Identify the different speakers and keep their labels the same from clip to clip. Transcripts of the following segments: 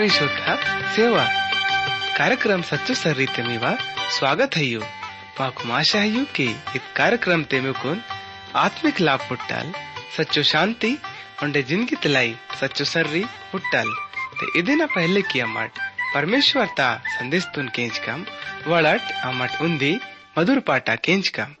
Speaker 1: प्रिय श्रोता, सेवा। कार्यक्रम सच्चो सर्री रीते मेवा स्वागत है यू। माँ कुमाशा है यू के इत कार्यक्रम ते में कुन आत्मिक लाभ पुट्टल सच्चो शांति उन्हें ज़िंदगी तलाई सच्चो सर री पुट्टल ते इदिना पहले किया मट परमेश्वर ता संदेश तुन केंच कम, वलट अमट उन्दी मधुर पाटा केंच कम।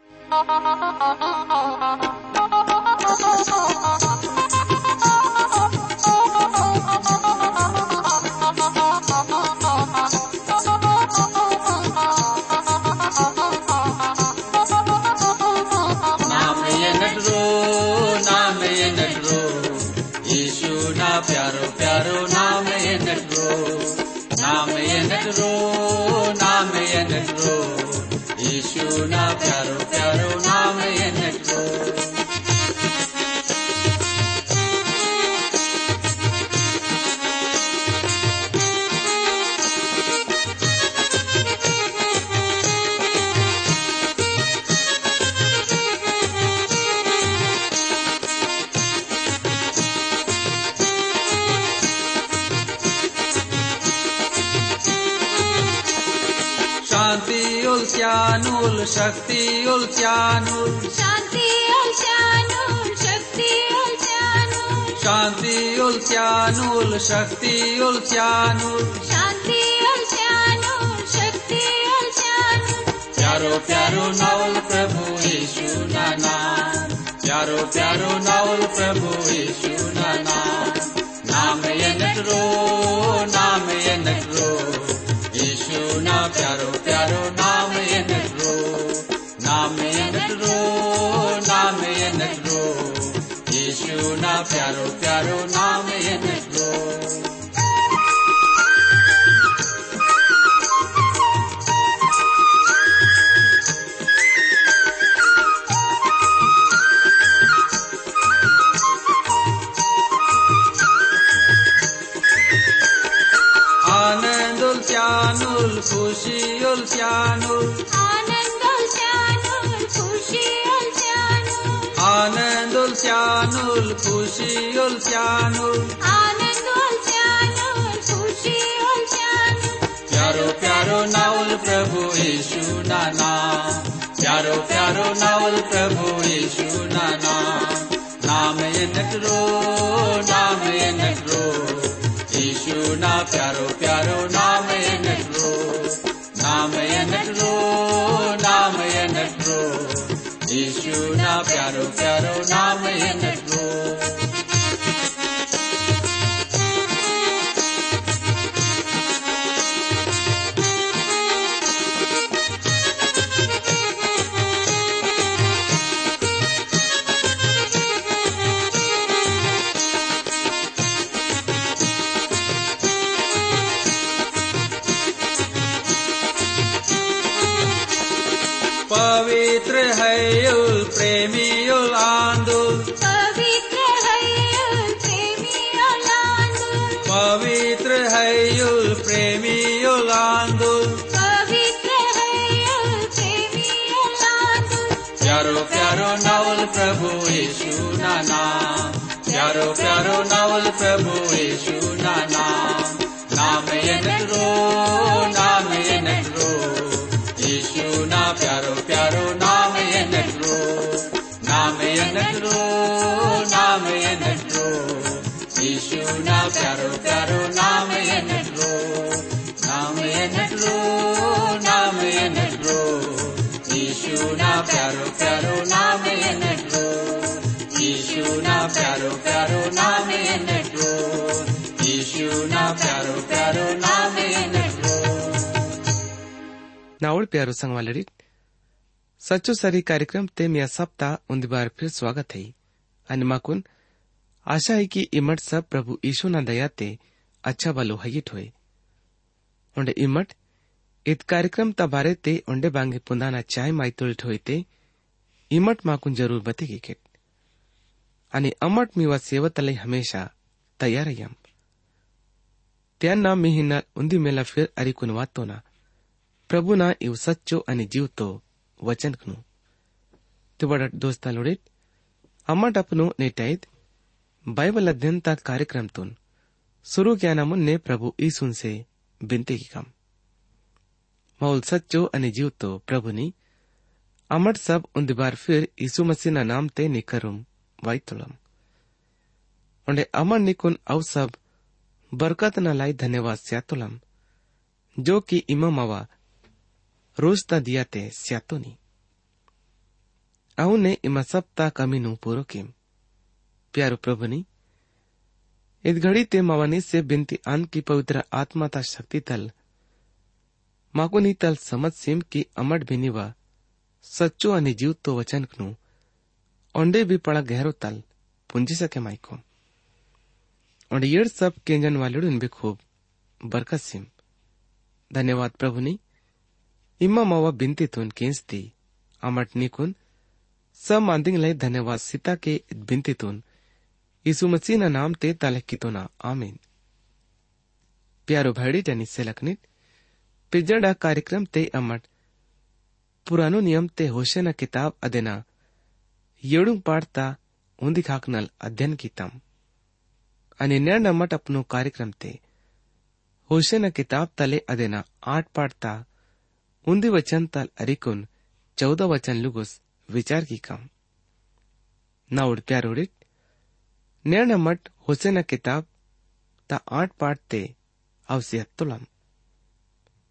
Speaker 2: प्यारो नाम ये नटरो नाम ये नटरो नाम ये नटरो। उल्चानुल शक्ति उल्चानुल
Speaker 3: शांति उल्चानुल शक्ति उल्चानुल
Speaker 2: शांति उल्चानुल शक्ति उल्चानुल
Speaker 3: शांति उल्चानुल शक्ति उल्चानुल
Speaker 2: प्यारो प्यारो नावल प्रभु यीशु ना नाम। प्यारो प्यारो नावल प्यारो प्यारो नाम नटरो आनंद उल्चानुल खुशी उल्चानुल
Speaker 3: आनंद
Speaker 2: țeanul,
Speaker 3: pușiul țeanul. Anendul țeanul,
Speaker 2: pușiul țeanul. Piaru, piaru, naul prabhu Isu nana. Piaru, piaru, naul prabhu Isu nana. Nam enakro, nam enakro. Isu na piaru, piaru. प्यारो प्यारो नाम ये प्यारो प्यारो नावल प्रभु यीशु ना नाम प्यारो प्यारो नावल प्रभु यीशु ना नाम नाम ये नटरो, नाम ये नटरो। यीशु ना प्यारो प्यारो, नाम ये नटरो। नाम ये नटरो, नाम ये नटरो। यीशु ना प्यारो प्यारो, नाम ये नटरो। नाम ये नटरो, नाम ये नटरो। यीशु ना प्यारो प्यारो नाम यीशु ना प्यारो प्यारो नाम यीशु ना प्यारो प्यारो नाम ये नटरो
Speaker 1: नावड़ प्यारो सच्चो सरी कार्यक्रम ते मिया सप्ताह उन्दी बार फिर स्वागत है। आणि माकुन, आशा है कि इमट सब प्रभु ईशु ना दयाते अच्छा बलो हयिट होए उंडे इमट इत कार्यक्रम तबारे ते उंडे बांगे पुंदाना चाय मायतोळीट होईते इमट माकुन ज़रूर बतिगिकेत आणि अमट मिवा सेवतलय हमेशा तयार यम। त्यांना मी हिना उंदी मेला फिर अरिकून वाचतो ना। प्रभू ना इव सच्चो आणि जीव तो वचन खनु तुबड दोस्ता लोडीत अम्मा टपनु नेटाईत बाइबल अध्ययन ता कार्यक्रम तुन। शुरू किया ना मुन्ने प्रभु ईसुन से बिनते की कम। माउल सच्चो अनेजीव तो प्रभु नी අමට සබ් උන්දිබාර් ෆිර් ඊසු මසීනා නාම් තේ නිකරුම් වයිතුලම් ඔnde අමන් නිකුන් අව සබ් बरकत न लाई धन्यवाद स्यातुलम, जो कि इमामवा रोज ता दिया ते स्यातुनी। आउने इमा सब ता कमी नु पूरो किम। प्यारो प्रभु नी घड़ी ते मवानी से बिनती आन की पवित्र आत्मा ता शक्ति तल माकुनी तल समझ सिम की अमट बिनीवा जीव तो वचन कनु। ओंडे भी पड़ा गहरो तल, पुंजी सके माइको। और ये सब केंजन वाले भी खूब, बरकत सिम। धन्यवाद प्रभु ने। इम्मा मावा बिनती तुन केंसती अमट निकुन सब मांदिंग लय धन्यवाद सीता के बिनती तुन यीशु मसीह ना नाम ते तालक की तो आमीन। प्यारो भाड़ी जनी पिजड़ा कार्यक्रम ते अमट पुरानो नियम ते होशे न किताब अदेना येड़ पाठता उन्दी खाकनल अध्ययन कीतम अने नैण मठ अपनो कार्यक्रम ते होशे न किताब तले अदेना आठ पाठता उन्दी वचन तल अरिकुन चौदह वचन लुगुस विचार की कम ना उड़ प्यार उड़ होशे न किताब ता आठ पाठते अवसे तुलम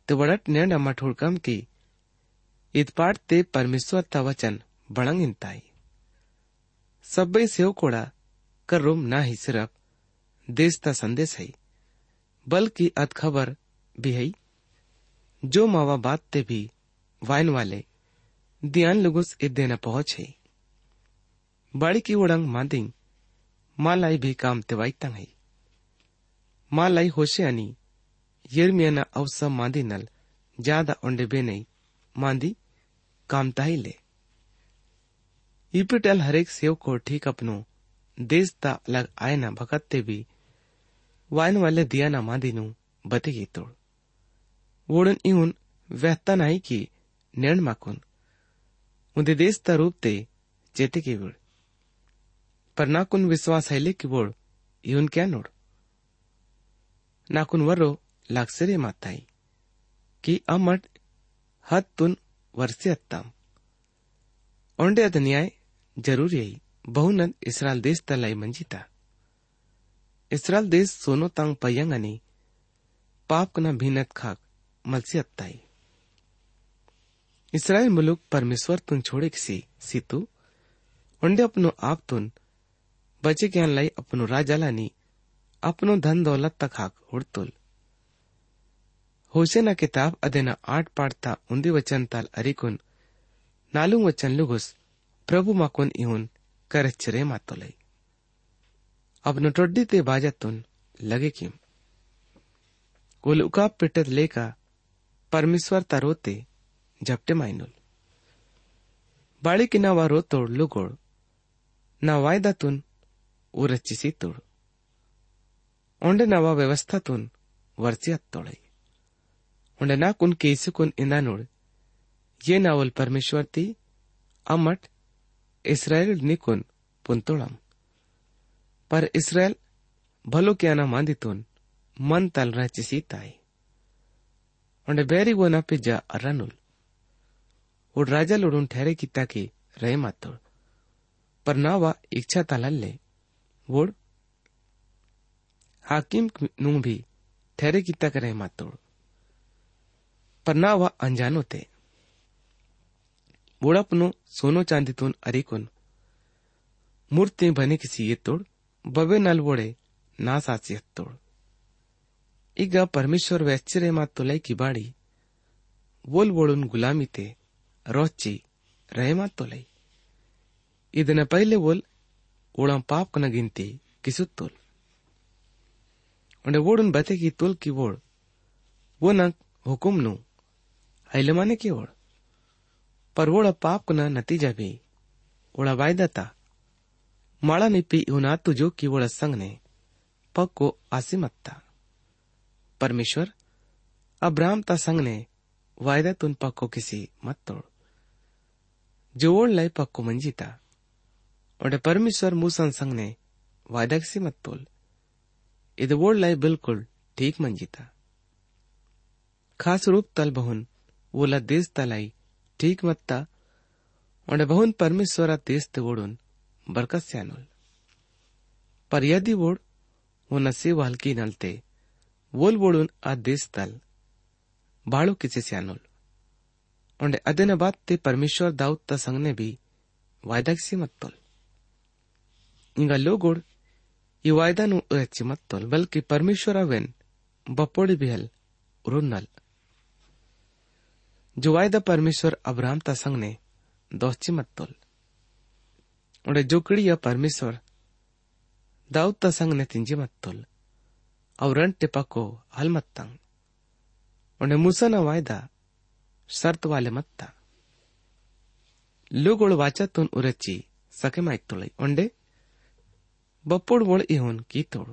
Speaker 1: तो बड़ा नैण मठ हुड़कम की इत पाड़ते परमेश्वर ता वचन बड़ंग इंताई सब्बे सेव कोड़ा कर रूम ना ही सिर्फ़ देश का संदेश है बल्कि अत खबर भी है जो मावा बात ते भी वाइन वाले दियान लुगुस इ देना पहुँच है बाड़ी की उड़ंग मादिंग मालाई भी काम ते वाई तंग है मालाई होशे अनि यर्मियाना अवसा मांदी नल ज़्यादा ओंडे बे नहीं मांदी ताही ले। इपिटल हरेक सेव को ठीक अपनो, देश ता अलग आयना भगतते भी, वायन वाले दिया ना मादिनु बतेगी तोड़। वोड़न इहुन वहता नाही की निर्ण माकुन। उन्दे देश ता रूप ते चेते की वोड़। पर नाकुन विश्वास है ले की वोड़, इहुन क्या नोड़? नाकुन वर्रो लाक्सरे माताई, की अमट वर्षे अत्ताम ओंडे अद न्याय ज़रूरी है बहुनद इसराल देश तलाई मंजिता इसराल देश सोनो तांग पयंग आणि पाप कना भीनत खाक मलसी अत्ताई इसराइल मुलुक परमेश्वर तुन छोड़े किसी सीतु उंडे अपनो आप तुन बचे ज्ञान लाई अपनो राजा लानी अपनो धन दौलत तक हाक उड़तुल होशे ना किताब अदेना आठ पाड़ता उन्दी वचन ताल अरिकुन, नालू वचन लुगुस, प्रभु माकुन इहुन करच्चरे मातोलई अब नटोड्डी ते बाजतुन लगे किम कुल उकाप पिटत लेका परमेश्वर तरोते झपटे मायनुल बाळी किना वा रोतोड लुगोड, ना वायदातून उरच्चिसी तोड। ओंडे नवा व्यवस्थातून वरची तोडई। ओंडे ना कुन केसुकुन इंदानोड ये नावल परमेश्वर ती, अमट इस्राएल निकुन पुंतोळम पर इस्राएल भलो क्याना मांदितून मन तल रहची सीताई ओंडे बेरी गोना पिज्जा अर्रनुल उड राजा लुडून ठहरे किता की रहे मातोड़ पर ना वा इच्छा तलल्ले वोड हाकिम नु भी ठहरे किता करे मातोड़ पर ना वा अनजानो ते वोड़पनो सोनो चांदीतून अरिकुन मूर्ति बने किसी ये तोड़ बबे नल वोड़े ना साची तोड़ ಈಗ ಪರಮೇಶ್ವರ್ ವ್ಯಾಶ್ಚರ್ಯ ಮಾತುಲೈ ಕಿಬಾಡಿ ವೋಲ್ ವೋಳುನ್ ಗುಲಾಮಿತೆ ರೋಚ್ಚಿ ರಹೆ ಮಾತುಲೈ ಇದನ್ನ ಪೈಲೆ ವೋಲ್ ಓಳಂ ಪಾಪ್ ಕನ ಗಿಂತಿ ಕಿಸುತ್ತೋಲ್ ಒಂಡೆ ವೋಡುನ್ ಬತೆ ಕಿ ತೋಲ್ ಕಿ ವೋಳ್ वो न आयलमाने की ओर पर ओळ पाप न नतीजा भी। ओड़ा वायदा ओळा वायदाता माळा निपी इवना तुझो की ओड़ा संग ने पग को आसीमत था परमेश्वर अब्राम ता संग ने संगने वायद्यातून पक्को किसी मत तोड। जो ओळ लय पक्को मंजीता और परमेश्वर मूसन संग ने वायदा किसी मत तोल इध ओळ लय बिल्कुल ठीक मंजीता खास रूप तल बहुन ओला देश तलाई ठीक मत्ता और बहुन परमेश्वरा देश ते ओडून बरकत स्यानुल पर यदि ओड वो नसीब हल्की नलते वोल ओडून आ देश तल ಬಾಳು ಕಿಸಿ ಸ್ಯಾನುಲ್ ಒಂಡೆ ಅದನ ಬಾತ್ತೆ ಪರಮೇಶ್ವರ್ ದಾವುತ್ ತ ಸಂಗ್ನೆ ಬಿ ವಾಯ್ದಾಗಿಸಿ ಮತ್ತೊಲ್ ಇಂಗ ಲೋಗೋಡ್ ಈ ವಾಯ್ದಾನು ರಚ್ಚಿ ಮತ್ತೊಲ್ ಬಲ್ಕಿ ಪರಮೇಶ್ವರ ವೆನ್ ಬಪ್ಪೋಡಿ ಬಿಹಲ್ रुन्नल जो वायदा परमेश्वर अब्राहम ता संग ने दोस्ती मत तोल। उड़े जोकड़ी या परमेश्वर, दाऊद ता संग ने तिंजी मत तोल। और रन टिपा को हल मत तंग। उड़े मूसा ना वायदा, शर्त वाले मत ता। लोग उड़ वाचा तुन उरची, सके माइक तोलाई। उंडे बप्पोड़ वोड़ इहोन की तोड़।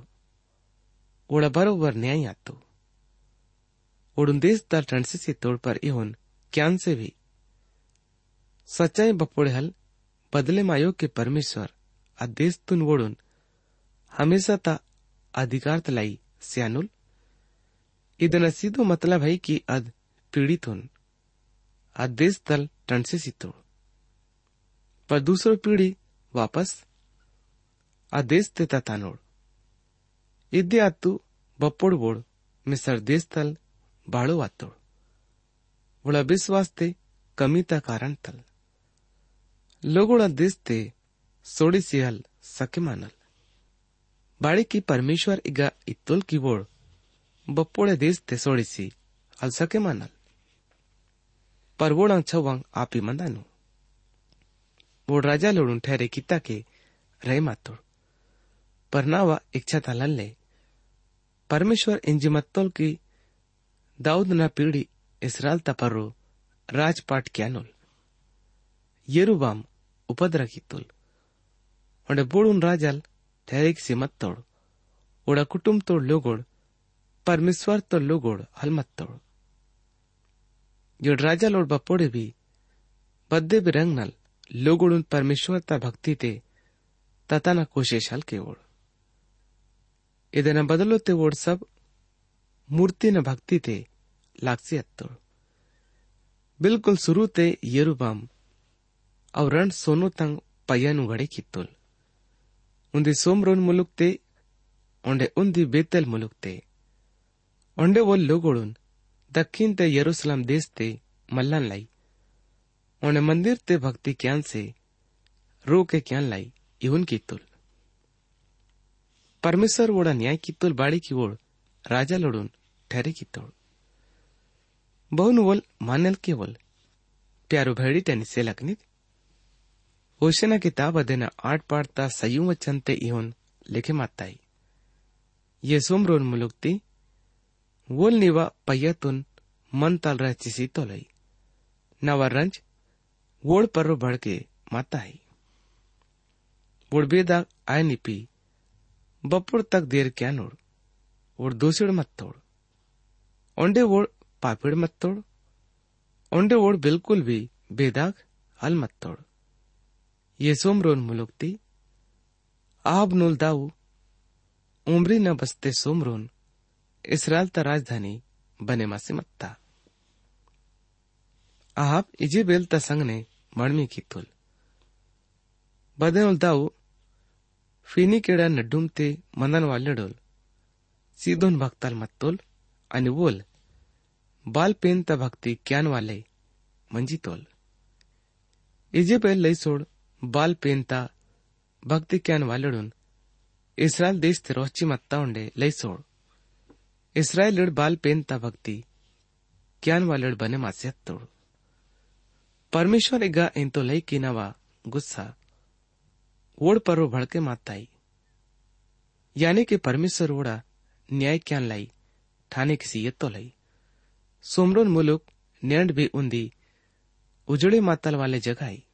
Speaker 1: उड़ बरोबर न्याय आतो। ओडून देश दर टणसे तोड़ पर इहोन ज्ञान से भी। सच्चाई बपोडे हल, बदले के परमेश्वर आदेशतून वोड़ हमेशा ता अधिकार तलाई, सियानुल। ಇದನ್ನ ಸೀದು ಮತಲಬ್ ಹೈ ಕಿ पीड़ित होन। आदेश दल टंसे सितोड़। पर दूसरो पीढ़ी वापस, आदेश देता तानोड़। इद्यातु बपोड़ बोड़ में सरदेश तल बाड़ो आतोड़ उड़ा विश्वास ते कमी ता कारण थल। लोग दिस ते हल सके मानल। बाड़ी की परमेश्वर इगा इतुल की बोर बपोड़े दिस ते सोड़ी सी हल सके मानल। पर वोड़ा छवंग आप ही मंदानु। वो राजा लोड़ ठहरे किता के रह मातोड़। पर ना वह इच्छा था ललले। परमेश्वर इंजिमत्तोल की दाऊद ना पीढ़ी ಇಸ್ರಾಲ್ ತಪರು ರಾಜ್ಪಾಟ್ ಕ್ಯಾನುಲ್ ಯೆರುಬಾಮ್ ಉಪದ್ರಕಿತ್ತುಲ್ ಒಂಡೆ ಬೋಳುನ್ ರಾಜಲ್ ठहरेक से मत तोड़ ओड़ा कुटुम तोड़ लोगोड़ परमेश्वर तो लोगोड़ हल मत तोड़ जोड़ राजा लोड बपोड़े भी बद्दे भी रंग नल लोगोड़ुन परमेश्वर ता भक्ति ते तताना कोशिश हल के ओड़ ಇದನ್ನ ಬದಲುತ್ತೆ ಓಡ್ ಸಬ್ ಮೂರ್ತಿನ ಭಕ್ತಿತೆ लागसी हत्तोड़ बिल्कुल शुरू ते और रण सोनो तंग पय्यानु गड़े कित्तोल उन्दी सोमरोन मुलुक ते ओंडे उन्दी बेतल मुलुक ते। ओंडे वो लोगोड़ुन, दक्षिण ते यरूशलेम देश ते मल्लन लाई। ओंडे मंदिर ते भक्ति क्यान से रो के क्यान लाई इवन कित्तुल परमेश्वर वोड़ा न्याय कित्तुल बाड़ी की ओर राजा लोड़ुन ठहरे कित्तोड़ बहुन वोल मानल केवल। प्यारो भेड़ी टेनी से लकनित ओशना किताब अदेना आठ पाड़ता सयू वचनते इहोन लिखे माताई। ये सोमरोन मुलुकती वोल निवा पय्यतुन मन तल रह चिसी तो लई नवा रंज वोड़ पर्रो बढ़ के माताई। वोड़ बेदा आय निपी, बपुर तक देर क्या नोड़, वोड़ दोसिड़ मत तोड़। ओंडे वोड़ पापिड़ मत तोड़। ओंडे वोड़ बिल्कुल भी बेदाग हल मत तोड़। ये सोमरोन मुलुकती आब नुल दाऊ। उमरी न बसते सोमरोन। इसराइल ता राजधानी बने मासे मत्ता आहाब इजेबेल ता संग ने मणमी की तुल बदनुल दाऊ। फीनी केड़ा नड्डुम ते मंदन वालेडोल सीधोन भक्ताल मत्तोल बोल। बाल पेन ता भक्ती क्यान वाले मंजी तोल। इजेबेल लई सोड बाल पेन ता भक्ती क्यान वालेडून। इस्रायल देश ते रोची मत्ता उंडे लई सोड। इस्रायल बाल पेन ता भक्ती क्यान वालेड बने मासे तोड़। परमेश्वर इगा इंतो लई किनावा गुस्सा। ओड परो भड़के माताई। यानी कि परमेश्वर ओड़ा न्याय क्यान लाई, ठाने किसी ये तो लई। सोमरोन मुलुक, नेंड भी वाले जगाई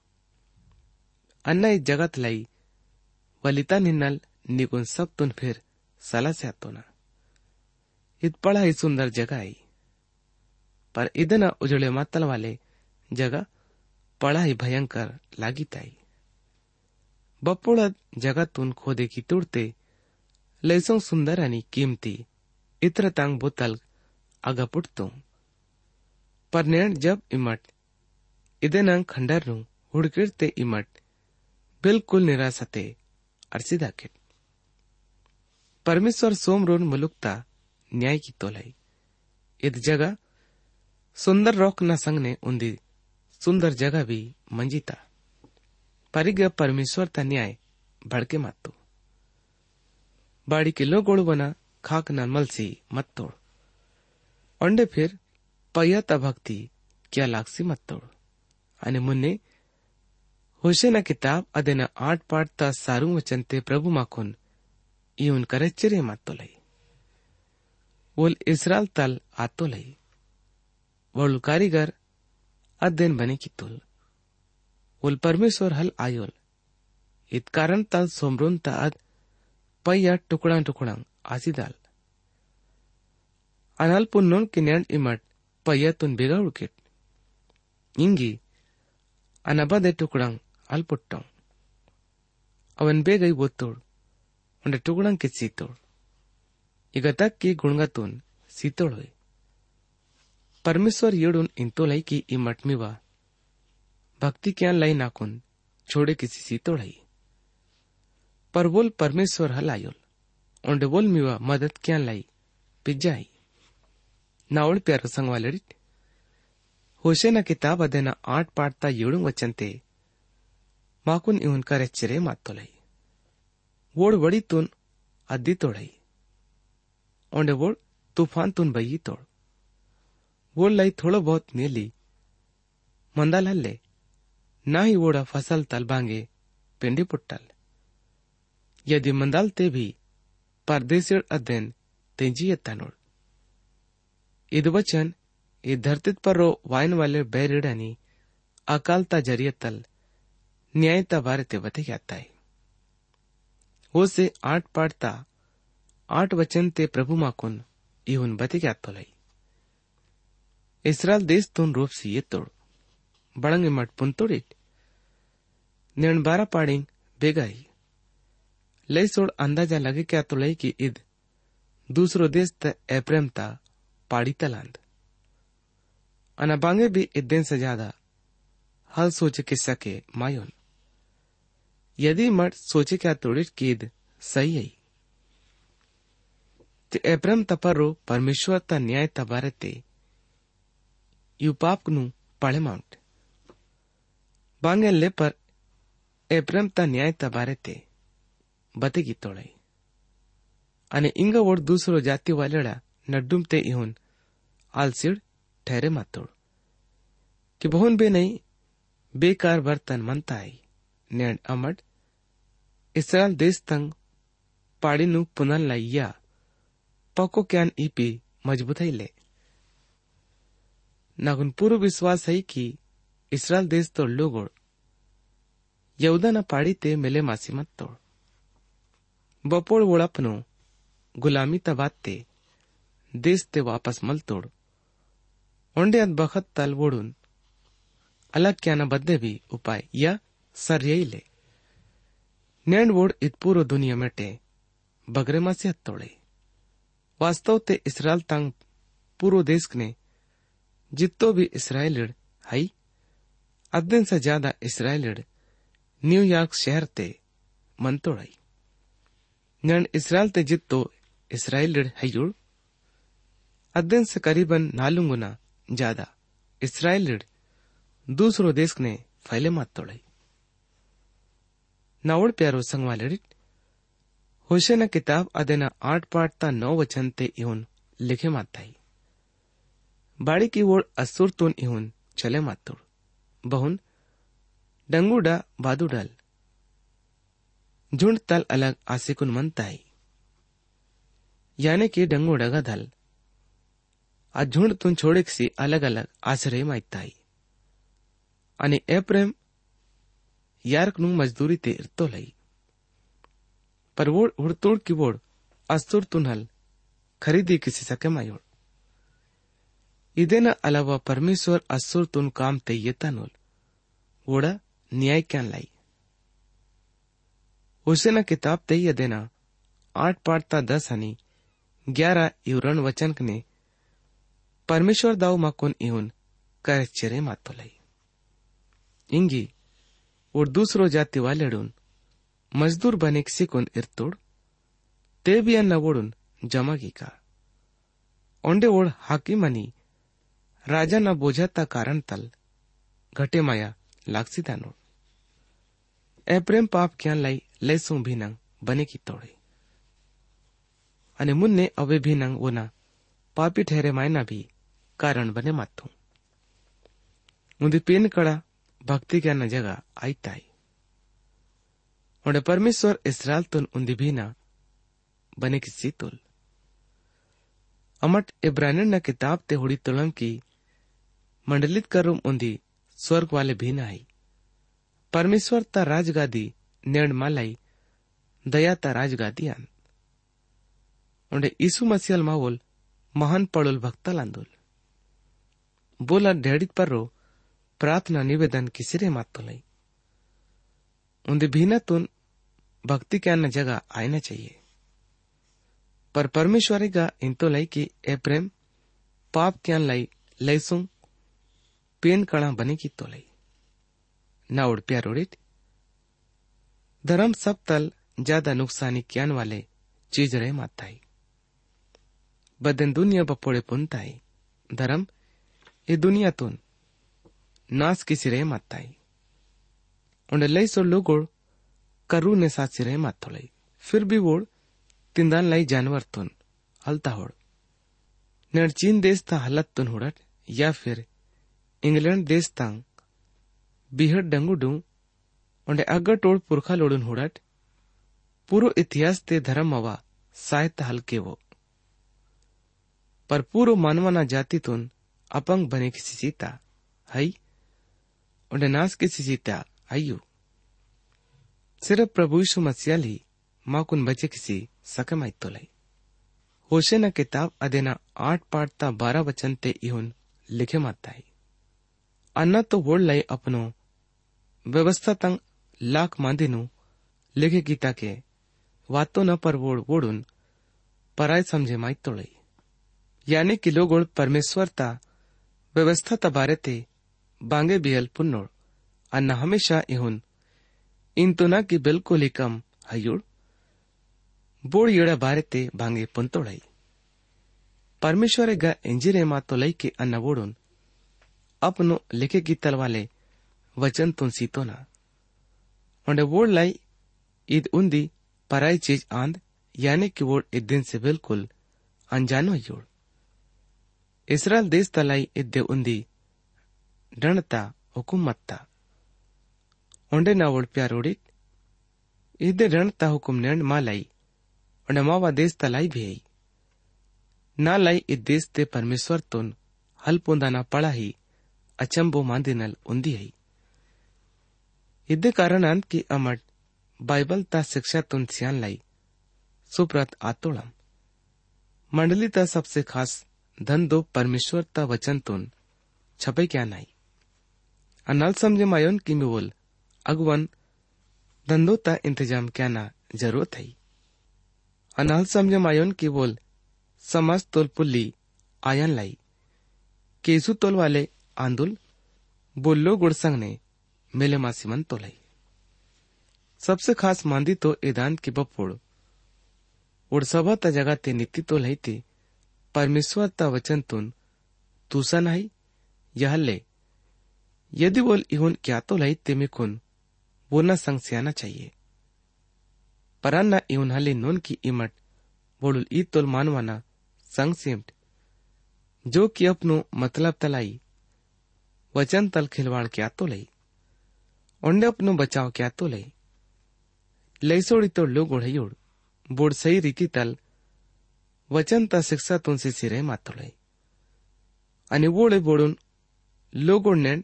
Speaker 1: अन्ना इस जगत लाई वलिता निन्नल निगुन सब तुन फिर सला से आतोना इत पड़ा ही सुंदर जगह आई। पर इदना उजड़े मातल वाले जगह पड़ा ही भयंकर लागी ताई बप्पोड़ा जगह तुन खोदे की तुड़ते लयसों सुंदर आणि किमती इतर तांग बोतल आगा पुटतो पर नेण जब इमट इदेनंग खंडरनु हुडकिरते इमट बिल्कुल निरासते अर्सिदाकिट परमेश्वर सोमरोन मुलुकता न्याय की तोलाई इद जगह सुंदर रोक न संगने उंदी सुंदर जगह भी मंजिता ಪರಿಗ ಪರಮೇಶ್ವರ್ ತನ್ಯಾಯ್ ಬಡ್ಕೆ ಮಾತು ಬಾಡಿ ಕಿಲೋಗೊಳುವನ ಖಾಕ್ ನನ್ ಮಲ್ಸಿ ಮತ್ತೋಳು ಒಂಡೆ ಫಿರ್ पयत भक्ति, क्या लागसी मत तोड़। अने मुन्ने, होशेन किताब अदेन आठ पाठ ता सारू वचन ते प्रभु माखुन यून करे चिरे मत तो लई। वोल इसराल तल आतो तो लई। वोल कारीगर अध्ययन बने की तुल। वोल परमेश्वर हल आयोल। इत कारण तल सोमरुन ता अद पैया टुकड़ा टुकड़ा आसी दाल। अनाल पुन्नोन किन्यान इमट payatun bega urkit. Ingi anabade tukurang alputtang. Awan begai botur, unde tukurang kit situr. Igatak ki gungatun situr परमेश्वर येडून इंतोलाई की इमटमिवा भक्ती क्यान लाई नाकून छोडे किसी सी तोड़ाई पर बोल परमेश्वर हलायोल ओंड बोल मिवा मदद क्या लाई पिज्जाई नावळ प्यारो संगवालेडिट होशेना किताब अदेना आठ पाठता ಏಳು ವಚಂತೆ ಮಾಕುನ್ ಇವನ್ ಕರೆಚ್ಚರೆ ಮಾತ್ತೊಲೈ ಓಡ್ ವಡಿತುನ್ ಅದ್ದಿ ತೊಳೈ ओंडे वोड तूफान तुन बई तोड़ वोड लाई थोड़ो बहुत नीली मंदाल हल्ले ना ही वोड़ा फसल तल बांगे पिंडी पुट्टल यदि मंदाल ते भी परदेसिड अध्ययन तेंजी तनोड इद वचन ಈ ಧರ್ತಿತ್ ಪರೋ ವಾಯನ್ ವಾಲೆ ಬೇರಿಡನಿ ಅಕಾಲ್ತಾ ಜರಿಯತ್ತಲ್ ನ್ಯಾಯತಾ ಬಾರತೆ ಬತೆಗ್ಯಾತಾಯಿ ಓಸೆ ಆಟ್ ಪಾಡ್ತಾ ಆಟ್ ವಚನ್ತೆ ಪ್ರಭು ಮಾಕುನ್ ಇಹುನ್ ಬತೆಗ್ಯಾತ್ತೊಲೈ ಇಸ್ರಾಲ್ ದೇಶ ತೋನ್ ರೂಪ್ಸಿ ಎತ್ತೋಡು ಬಳಂಗಿ ಮಟ್ ಪುಂತೋಡಿಟ್ नेण बारा पाड़िंग बेगाई लई सोड़ अंदाजा लगे क्या तो लई की ईद दूसरो देश त एप्रेम ता पाड़ी तलांद। अनाबांगे भी इद्देन से ज़्यादा हल सोच के सके मायोन। यदि मठ सोचे क्या तोड़ी कीद सही आई ते एब्रम तपरो परमेश्वर ता न्याय तबारे ते। यू पाप नु पढ़े माउंट बांगे ले पर एब्रम ता न्याय तबारे ते। बतेगी तोड़ाई अने इंगा वोड दूसरो जाति वालेड़ा नड्डुम ते इहुन। आलसीड ठहरे मातोड़ कि बहुन बे नहीं, बेकार बर्तन मनता आई नैण अमड इसराइल देश तंग, पाड़ी नु पुनः लाइया, पको क्यान ईपी मज़बूत ही ले। नागुन पूर्व विश्वास है कि इसराइल देश तो लोगोड़, यहूदा न पाड़ी ते मिले मासी मत तोड़। बपोड़ वोड़ापनो गुलामी तबाते देश ते वापस मल तोड़। अलग क्या न बद्दे भी उपाय, या सर यही ले। नेंड वोड इत पूरो दुनिया मेटे, बगरे मासे हत्तोड़े वास्तव ते इसराइल तंग पूरो देश ने जितो भी इसराइलिड, हई? अद्दन से ज़्यादा इसराइलिड न्यूयॉर्क शहर ते मंतोड़ई नेंड इसराइल ते जितो इसराइलिड हईयुड़ अद्दन से करीबन नालुंगुना ज़्यादा। इसराइलिड दूसरो देश ने फैले मत तोड़ई नावड़ प्यारो संगवालिडिट होशेना किताब अदेना आठ पाठ ता नौ वचन ते इहुन लिखे माताई बाड़ी की वोड़ असुर तुन इहुन चले मातोड़ बहुन डंगूडा बादुडल झुंड तल अलग आसिकुन मनताई यानी कि डंगूडा गधल ಆ ಝುಂಡ್ ತುನ್ छोड़ेक्सी अलग अलग आश्रय मायताई आणि एप्रेम यार्क नु मजदूरी ते इरतो लई पर वोड हुड़तोड़ की वोड अस्तुर तुनहल खरीदी किसी सके मायोड़ ಇದೇನ ಅಲವ ಪರಮೇಶ್ವರ್ ಅಸ್ಸುರ್ ತುನ್ ಕಾಮ್ ತೆಯ್ಯತಾನೋಲ್ ಓಡ ನ್ಯಾಯ ಕ್ಯಾನ್ ಲೈ ಹುಸೇನ ಕಿತಾಬ್ ತೆಯ್ಯದೇನ आठ पाठ ता दस आणि ग्यारा इवरण वचन ने परमेश्वर दाऊ दाव माकोन इहून करचेरे मातोलई इंगी और दूसरो जाति वाले मजदूर बने सिकुन इरतोड ते भी अन्न वोड़ जमा ओढून का ओंडे ओढ हाकी मनी राजा न बोझाता कारण तल घटे माया लागसी दानो ए प्रेम पाप क्या लाई लैसू भिनंग बने की तोड़े अने मुन्ने अवे भी नंग वो ना पापी ठहरे मायना भी कारण बने ಮತ್ತು ಒಂದು ಪೇನ್ जगह आई ಜ್ಞಾನ ಜಗ ಆಯ್ತಾಯಿ ಒಂಡೆ ಪರಮೇಶ್ವರ್ ಇಸ್ರಾಲ್ ತುನ್ ಉಂದಿ बने किसी तुल अमट ಅಮಟ್ न किताब ते ಹುಡಿ ತುಳಂ की मंडलित करुम उन्दी स्वर्ग वाले भी आई परमेश्वर ता राजगादी नेण मालाई, दया ता राजगादी आन। उन्हें ईसु मसीहल मावोल महान पडोल भक्ता लांदोल। बोला डेडित पर्रो प्रार्थना, निवेदन किसिरे मातुलई उंदी भीनातून भक्ति के अन्न जगह आना चाहिए। पर परमेश्वर का इन तो लई की ए प्रेम पाप क्यान लई, लईसुं, पेन कणा बने की तो लई। ना उड़ प्यार उड़ित। धर्म सब तल ज़्यादा नुकसानी क्यान वाले चीज़ रहे माताई बदन दुनिया बपोड़े पुनताई धर्म ये दुनिया तुन नास किसी रहे माताई उन्हें लई सो लोगोड़ करू ने सासी रहे माथो लई फिर भी वोड़ तिंदान लाई जानवर तुन हलता होड़ नेड़ चीन देश ता हलत तुन हुड़ट या फिर इंग्लैंड देश तांग बिहड़ डंगू डू उंडे अग्गर टोड़ पुरखा लोडुन हुड़ट पूरो इतिहास ते धर्म मवा साहित्य हल्के वो पर पूरो मानवाना जाति तुन हई उंडे नास किसी सीता अय्यू सिर्फ़ प्रभु यीशु मसीह माकुन बचे किसी सकमाइतो लई। होशे न किताब अदेना आठ पाठ ता बारह वचन ते इहुन लिखे माताई अन्ना तो वोड़ लाई अपनो व्यवस्था तंग लाख मांदिनु लिखे गीता के। वातो न पर वोड़ वोड़ुन पराय समझे माइतो लई। यानी कि लोगोड़ परमेश्वर ता व्यवस्था ता बारे ते बांगे बियल पुन्नोड़ अन्ना हमेशा इहुन ಇಂತುನ ಕಿ ಬಿಲ್ಕುಲ್ ಕಮ್ ಹಯ್ಯುಳ್ ಬೋಳ್ ಏಳ ಬಾರೆತೆ ಭಾಂಗೆ ಪೊಂತೊಳೈ परमेश्वरे इंजिरे मातो लई के अन्न वोड़ुन अपनो लिखे की तलवाले वचन तुन सीतो ना ओंडे वोड़ लाई ईद उन्दी पराई चीज आंद यानी कि वोड़ इस दिन से बिल्कुल अनजानो योड़ डणता हुकुमत्ता onde na wol प्यारोड़ित इदे रण ता हुकुम नेण मा लाई ओंडे मावा देश ता लाई भी ना लाई इ देश ते परमेश्वर तुन हल पोंदा ना पड़ा ही अचंबो मांदिनल उंदी है इदे कारण अंत की अमट बाइबल ता शिक्षा तुन सियान लाई सुप्रत आतोड़म मंडली ता सबसे खास धन दो, परमेश्वर ता वचन तुन। छपे क्या नाई? अनल समझे मायोन की बोल, अगवन धंधो ता इंतज़ाम क्या ना, ज़रूरत है अनाल समझे मायोन की बोल समझ तोल पुल्ली, आयन लाई। केसु तोल वाले आंदुल बोलो गुड़संग ने, मेले मासीमन तोलाई सबसे खास मांदी तो ईदान की बपोड़। उड़सभा ता जगह ते नीति तो लही ते परमेश्वर ता वचन तुन, तूसा नहीं, यह ले। यदि बोल इहुन क्या तो लही ते मिकुन वो न संग चाहिए। परान्ना इवन हले नोन की इमट बोडुल ई तोल मानवाना संग सिमट जो कि अपनो मतलब तलाई, वचन तल खिलवाड़ क्या तो लई, ओंडे अपनो बचाव क्या तो लई। लईसोड़ी तो लोग ओढ़ोड़ बोड सही रीति तल वचन शिक्षा तुनसे सिरे मातो लई आणि वोळे बोडून लोग ओढण्यान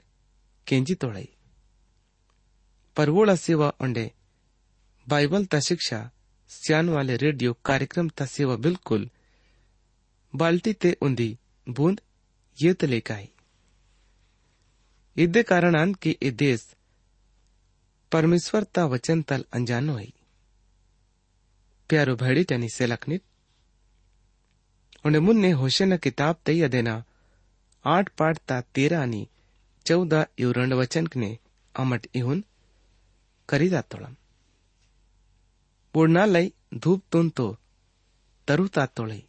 Speaker 1: केंजी तोळाई परवोड़ा सेवा अंडे बाइबल ता शिक्षा सियान वाले रेडियो कार्यक्रम ता सेवा बिल्कुल बाल्टी ते उंदी बूंद ये तो लेकाई इदे कारण कि ए देश परमेश्वर ता वचन तल अनजानो है प्यारो भैडी टनी से लखनित उन्हें मुन्ने होशे न किताब तई अदेना आठ पाठ ता तेरा आणि चौदा इव रणवचनकने अमट इहुन करीदा तोळम बुडनालय धूप तुन तो तरुता तोळई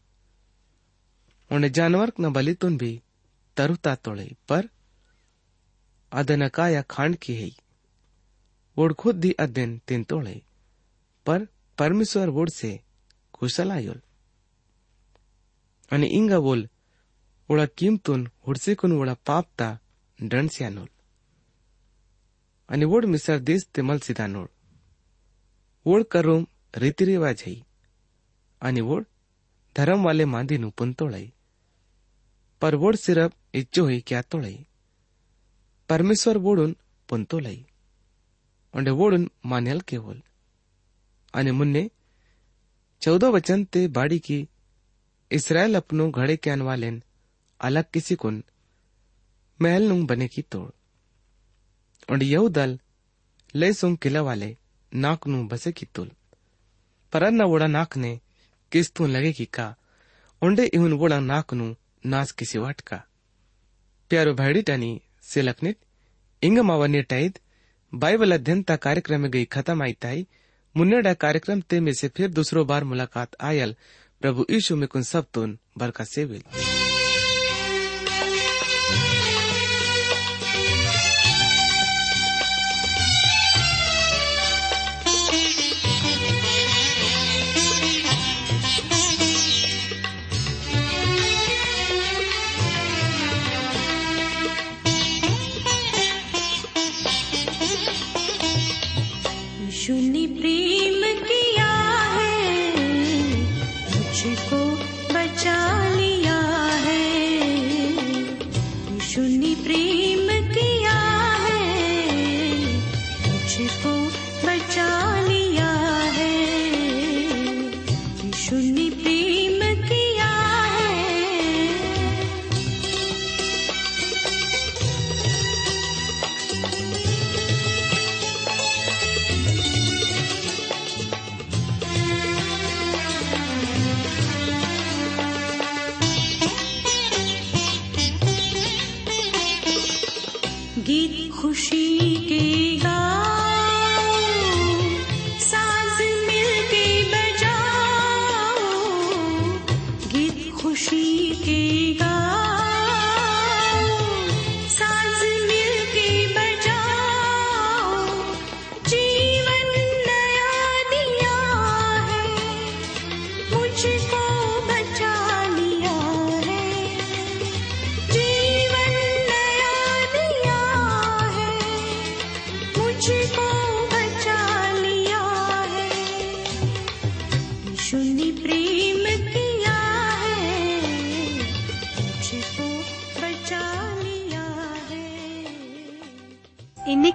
Speaker 1: उन्हें जानवर न बलितुन भी तरुता तोळई पर ಅದನ ಕಾಯ ಖಾಂಡ್ಕಿ ಹೈ वोड खुद दी अध्ययन तीन तोड़े पर परमेश्वर वोड से कुशल आयोल आणि इंगा बोल ओळा किमतून हुडसेकून ओळा पापता डणस्यानोल आणि वोड मिसर देश ते मलसिदानोळ वोड करोम रीतिरिवाज हई आणि वोड धर्म वाले मांदीनु पुन तोड़ई पर वोड सिर्फ़ इच्छो ही क्या तोड़ई परमेश्वर वोडून पुन तोलई ओंडे वोडून मान्यल केवल आणि मुन्ने, चौदह वचन ते बाड़ी की इसराइल अपनो घड़े क्यान वालेन अलग किसी कुन, महल नुंग बने की तोड़। और यहू दल ले सुंग किला वाले, नाक नु बसे की तुल। पर वोड़ा नाक ने, किस तू लगे की का? उंडे इहुन वोड़ा नाक नु नास किसी वाट का। प्यारो भैडी टनी से लखनित इंग मावन्य टैद बाइबल अध्ययन ता कार्यक्रम में गई खत्म आई ताई मुन्नेडा कार्यक्रम ते में से फिर दूसरो बार मुलाकात आयल प्रभु यीशु में कुन सब तुन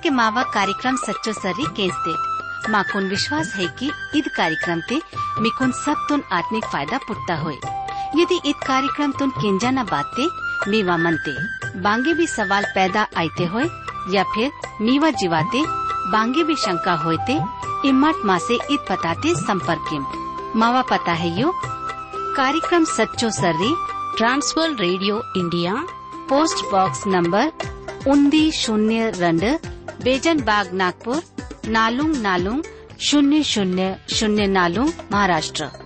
Speaker 3: के
Speaker 4: मावा कार्यक्रम सच्चो सर्री केस दे। माकुन विश्वास है कि ईद कार्यक्रम ते मिकुन सब तुन आत्मिक फ़ायदा पुटता हो यदि ईद कार्यक्रम तुन किंजा न बाते, मीवा मनते, बांगे भी सवाल पैदा आते हो या फिर मीवा जीवाते, बांगे भी शंका होते इमट माँ से ईद पताते संपर्क मावा पता है यो? कार्यक्रम सच्चो सर्री, Trans World radio India, post box number उन्दी शून्य रंड बेजन बाग नागपुर नालुंग नालुंग शून्य शून्य शून्य नालुंग महाराष्ट्र।